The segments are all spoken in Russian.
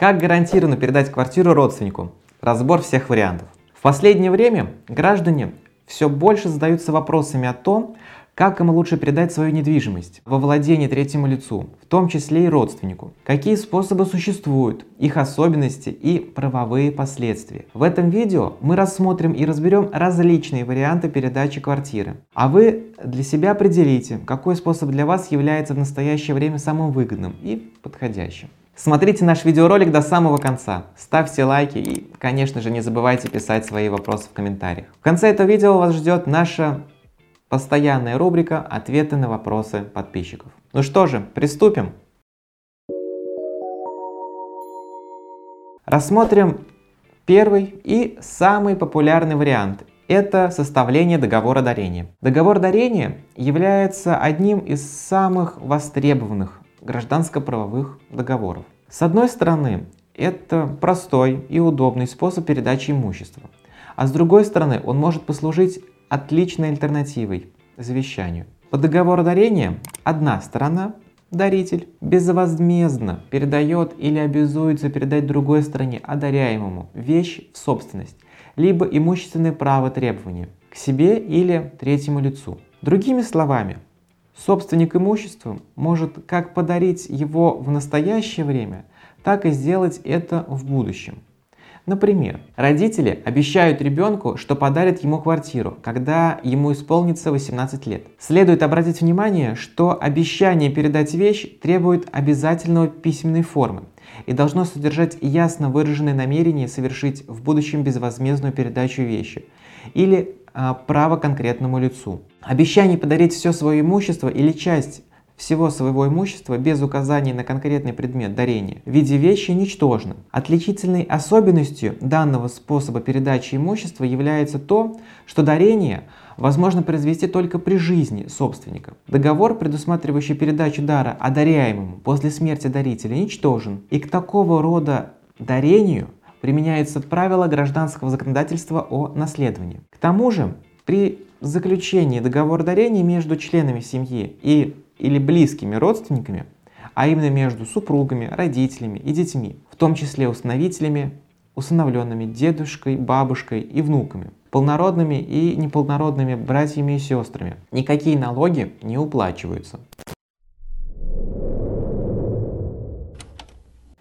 Как гарантированно передать квартиру родственнику? Разбор всех вариантов. В последнее время граждане все больше задаются вопросами о том, как им лучше передать свою недвижимость во владение третьему лицу, в том числе и родственнику? Какие способы существуют, их особенности и правовые последствия? В этом видео мы рассмотрим и разберем различные варианты передачи квартиры. А вы для себя определите, какой способ для вас является в настоящее время самым выгодным и подходящим. Смотрите наш видеоролик до самого конца, ставьте лайки и, конечно же, не забывайте писать свои вопросы в комментариях. В конце этого видео вас ждет наша Постоянная рубрика «Ответы на вопросы подписчиков». Ну что же, приступим. Рассмотрим первый и самый популярный вариант. Это составление договора дарения. Договор дарения является одним из самых востребованных гражданско-правовых договоров. С одной стороны, это простой и удобный способ передачи имущества. А с другой стороны, он может послужить отличной альтернативой завещанию. По договору дарения одна сторона, даритель, безвозмездно передает или обязуется передать другой стороне, одаряемому, вещь в собственность, либо имущественное право требования к себе или третьему лицу. Другими словами, собственник имущества может как подарить его в настоящее время, так и сделать это в будущем. Например, родители обещают ребенку, что подарят ему квартиру, когда ему исполнится 18 лет. Следует обратить внимание, что обещание передать вещь требует обязательного письменной формы и должно содержать ясно выраженное намерение совершить в будущем безвозмездную передачу вещи или а, право конкретному лицу. Обещание подарить все свое имущество или часть всего своего имущества без указания на конкретный предмет дарения в виде вещи ничтожно. Отличительной особенностью данного способа передачи имущества является то, что дарение возможно произвести только при жизни собственника. Договор, предусматривающий передачу дара одаряемому после смерти дарителя, ничтожен, и к такого рода дарению применяются правила гражданского законодательства о наследовании. К тому же, при заключении договора дарения между членами семьи и или близкими родственниками, а именно между супругами, родителями и детьми, в том числе усыновителями, усыновленными дедушкой, бабушкой и внуками, полнородными и неполнородными братьями и сестрами. Никакие налоги не уплачиваются.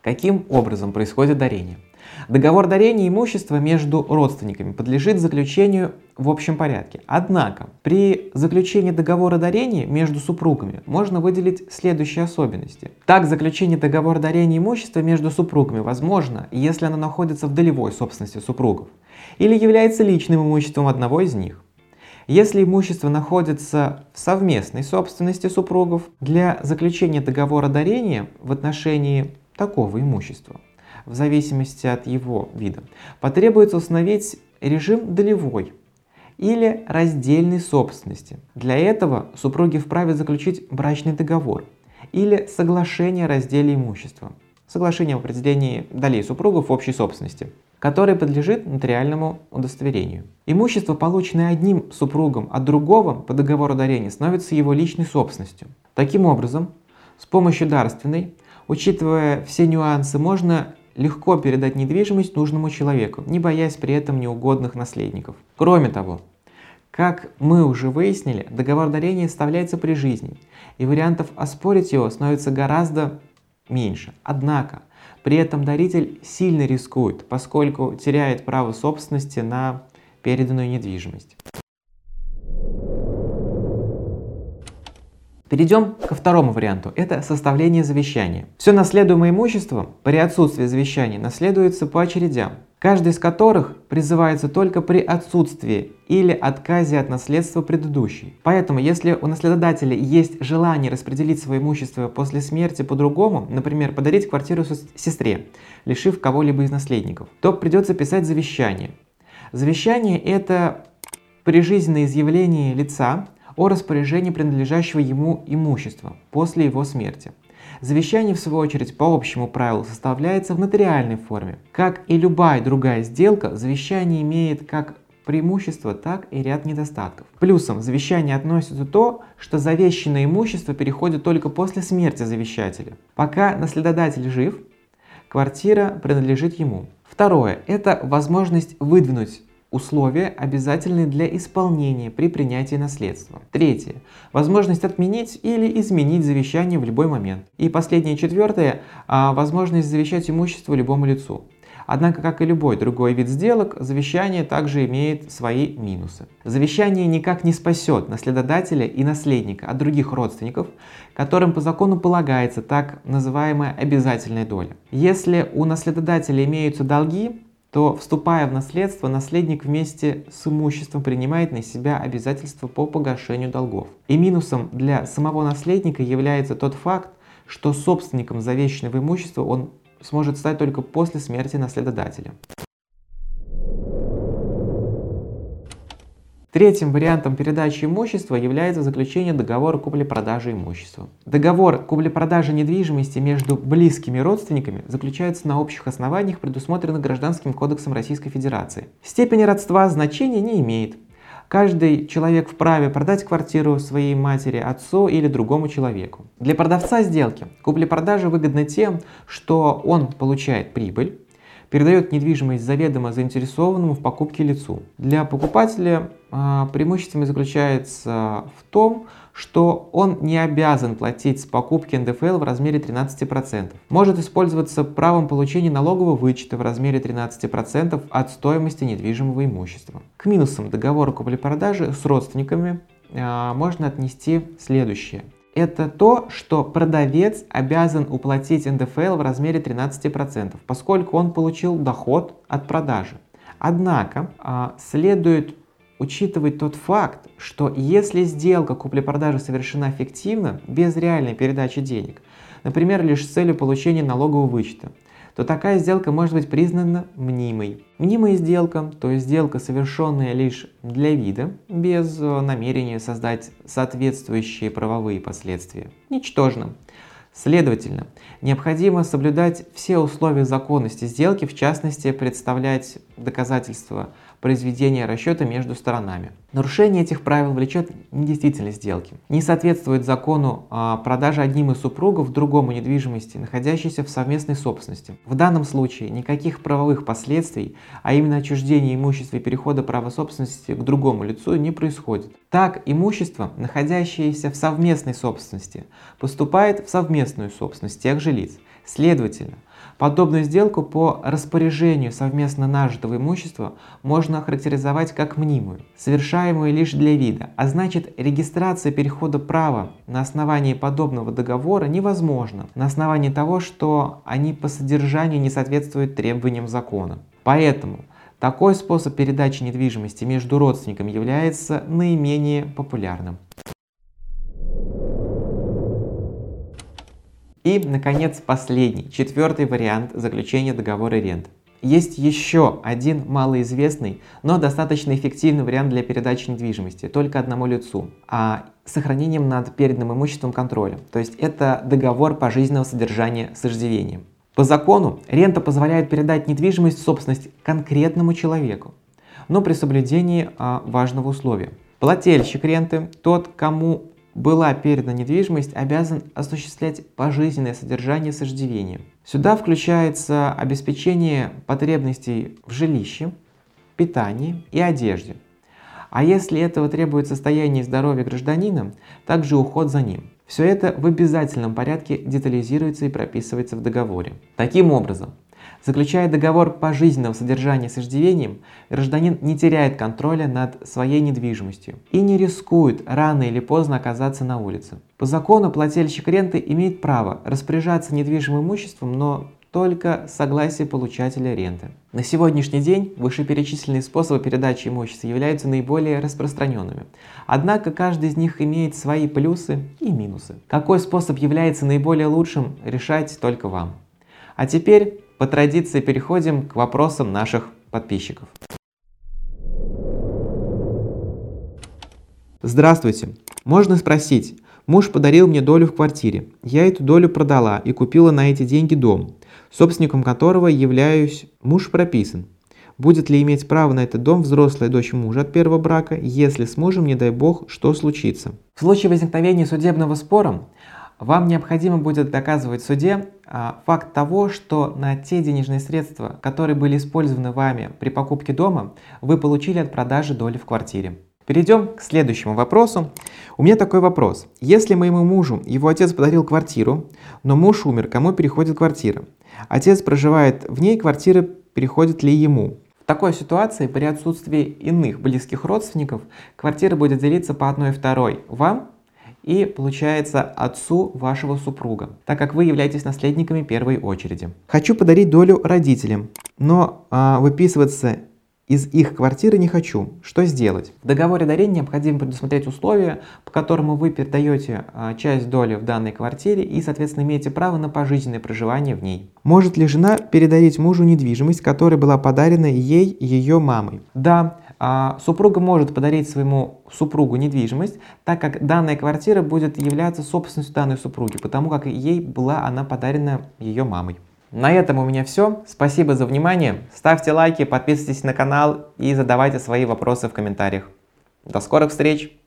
Каким образом происходит дарение? Договор дарения имущества между родственниками подлежит заключению в общем порядке. Однако, при заключении договора дарения между супругами можно выделить следующие особенности. Так, заключение договора дарения имущества между супругами возможно, если оно находится в долевой собственности супругов или является личным имуществом одного из них. Если имущество находится в совместной собственности супругов, для заключения договора дарения в отношении такого имущества в зависимости от его вида, потребуется установить режим долевой или раздельной собственности. Для этого супруги вправе заключить брачный договор или соглашение о разделе имущества, соглашение об определении долей супругов в общей собственности, которое подлежит нотариальному удостоверению. Имущество, полученное одним супругом от другого по договору дарения, становится его личной собственностью. Таким образом, с помощью дарственной, учитывая все нюансы, можно легко передать недвижимость нужному человеку, не боясь при этом неугодных наследников. Кроме того, как мы уже выяснили, договор дарения оставляется при жизни, и вариантов оспорить его становится гораздо меньше. Однако, при этом даритель сильно рискует, поскольку теряет право собственности на переданную недвижимость. Перейдем ко второму варианту. Это составление завещания. Все наследуемое имущество при отсутствии завещания наследуется по очередям, каждый из которых призывается только при отсутствии или отказе от наследства предыдущей. Поэтому, если у наследодателя есть желание распределить свое имущество после смерти по-другому, например, подарить квартиру сестре, лишив кого-либо из наследников, то придется писать завещание. Завещание – это прижизненное изъявление лица, о распоряжении принадлежащего ему имущества после его смерти. Завещание, в свою очередь, по общему правилу составляется в нотариальной форме. Как и любая другая сделка, завещание имеет как преимущества, так и ряд недостатков. Плюсом в завещание относится то, что завещанное имущество переходит только после смерти завещателя. Пока наследодатель жив, квартира принадлежит ему. Второе – это возможность выдвинуть условия, обязательные для исполнения при принятии наследства. Третье. Возможность отменить или изменить завещание в любой момент. И последнее, четвертое. А, возможность завещать имущество любому лицу. Однако, как и любой другой вид сделок, завещание также имеет свои минусы. Завещание никак не спасет наследодателя и наследника от других родственников, которым по закону полагается так называемая обязательная доля. Если у наследодателя имеются долги, то, вступая в наследство, наследник вместе с имуществом принимает на себя обязательства по погашению долгов. И минусом для самого наследника является тот факт, что собственником завещанного имущества он сможет стать только после смерти наследодателя. Третьим вариантом передачи имущества является заключение договора купли-продажи имущества. Договор купли-продажи недвижимости между близкими родственниками заключается на общих основаниях, предусмотренных Гражданским кодексом Российской Федерации. Степень родства значения не имеет. Каждый человек вправе продать квартиру своей матери, отцу или другому человеку. Для продавца сделки купли-продажа выгодна тем, что он получает прибыль, передает недвижимость заведомо заинтересованному в покупке лицу. Для покупателя э, преимуществом заключается в том, что он не обязан платить с покупки НДФЛ в размере 13%. Может использоваться правом получения налогового вычета в размере 13% от стоимости недвижимого имущества. К минусам договора купли-продажи с родственниками э, можно отнести следующее это то, что продавец обязан уплатить НДФЛ в размере 13%, поскольку он получил доход от продажи. Однако а, следует учитывать тот факт, что если сделка купли-продажи совершена фиктивно, без реальной передачи денег, например, лишь с целью получения налогового вычета, то такая сделка может быть признана мнимой. Мнимая сделка, то есть сделка, совершенная лишь для вида, без э, намерения создать соответствующие правовые последствия, ничтожна. Следовательно, необходимо соблюдать все условия законности сделки, в частности, представлять доказательства произведения расчета между сторонами. Нарушение этих правил влечет недействительность сделки. Не соответствует закону продажи одним из супругов другому недвижимости, находящейся в совместной собственности. В данном случае никаких правовых последствий, а именно отчуждения имущества и перехода права собственности к другому лицу не происходит. Так, имущество, находящееся в совместной собственности, поступает в совместную собственность тех же лиц. Следовательно, Подобную сделку по распоряжению совместно нажитого имущества можно охарактеризовать как мнимую, совершаемую лишь для вида, а значит регистрация перехода права на основании подобного договора невозможна на основании того, что они по содержанию не соответствуют требованиям закона. Поэтому такой способ передачи недвижимости между родственниками является наименее популярным. И, наконец, последний, четвертый вариант заключения договора рент. Есть еще один малоизвестный, но достаточно эффективный вариант для передачи недвижимости только одному лицу, а сохранением над переданным имуществом контроля. То есть это договор пожизненного содержания с иждивением. По закону рента позволяет передать недвижимость в собственность конкретному человеку, но при соблюдении а, важного условия. Плательщик ренты, тот, кому была передана недвижимость, обязан осуществлять пожизненное содержание с иждивением. Сюда включается обеспечение потребностей в жилище, питании и одежде. А если этого требует состояние здоровья гражданина, также уход за ним. Все это в обязательном порядке детализируется и прописывается в договоре. Таким образом, Заключая договор пожизненного содержания с иждивением, гражданин не теряет контроля над своей недвижимостью и не рискует рано или поздно оказаться на улице. По закону плательщик ренты имеет право распоряжаться недвижимым имуществом, но только согласие получателя ренты. На сегодняшний день вышеперечисленные способы передачи имущества являются наиболее распространенными. Однако каждый из них имеет свои плюсы и минусы. Какой способ является наиболее лучшим, решать только вам. А теперь по традиции переходим к вопросам наших подписчиков. Здравствуйте. Можно спросить, муж подарил мне долю в квартире. Я эту долю продала и купила на эти деньги дом, собственником которого являюсь. Муж прописан. Будет ли иметь право на этот дом взрослая дочь мужа от первого брака, если с мужем, не дай бог, что случится? В случае возникновения судебного спора Вам необходимо будет доказывать в суде а, факт того, что на те денежные средства, которые были использованы вами при покупке дома, вы получили от продажи доли в квартире. Перейдем к следующему вопросу. У меня такой вопрос. Если моему мужу его отец подарил квартиру, но муж умер, кому переходит квартира? Отец проживает в ней, квартира переходит ли ему? В такой ситуации при отсутствии иных близких родственников квартира будет делиться по одной второй вам и получается отцу вашего супруга, так как вы являетесь наследниками первой очереди. Хочу подарить долю родителям, но а, выписываться из их квартиры не хочу. Что сделать? В договоре дарения необходимо предусмотреть условия, по которому вы передаете а, часть доли в данной квартире и, соответственно, имеете право на пожизненное проживание в ней. Может ли жена передарить мужу недвижимость, которая была подарена ей ее мамой? Да, супруга может подарить своему супругу недвижимость, так как данная квартира будет являться собственностью данной супруги, потому как ей была она подарена ее мамой. На этом у меня все. Спасибо за внимание. Ставьте лайки, подписывайтесь на канал и задавайте свои вопросы в комментариях. До скорых встреч!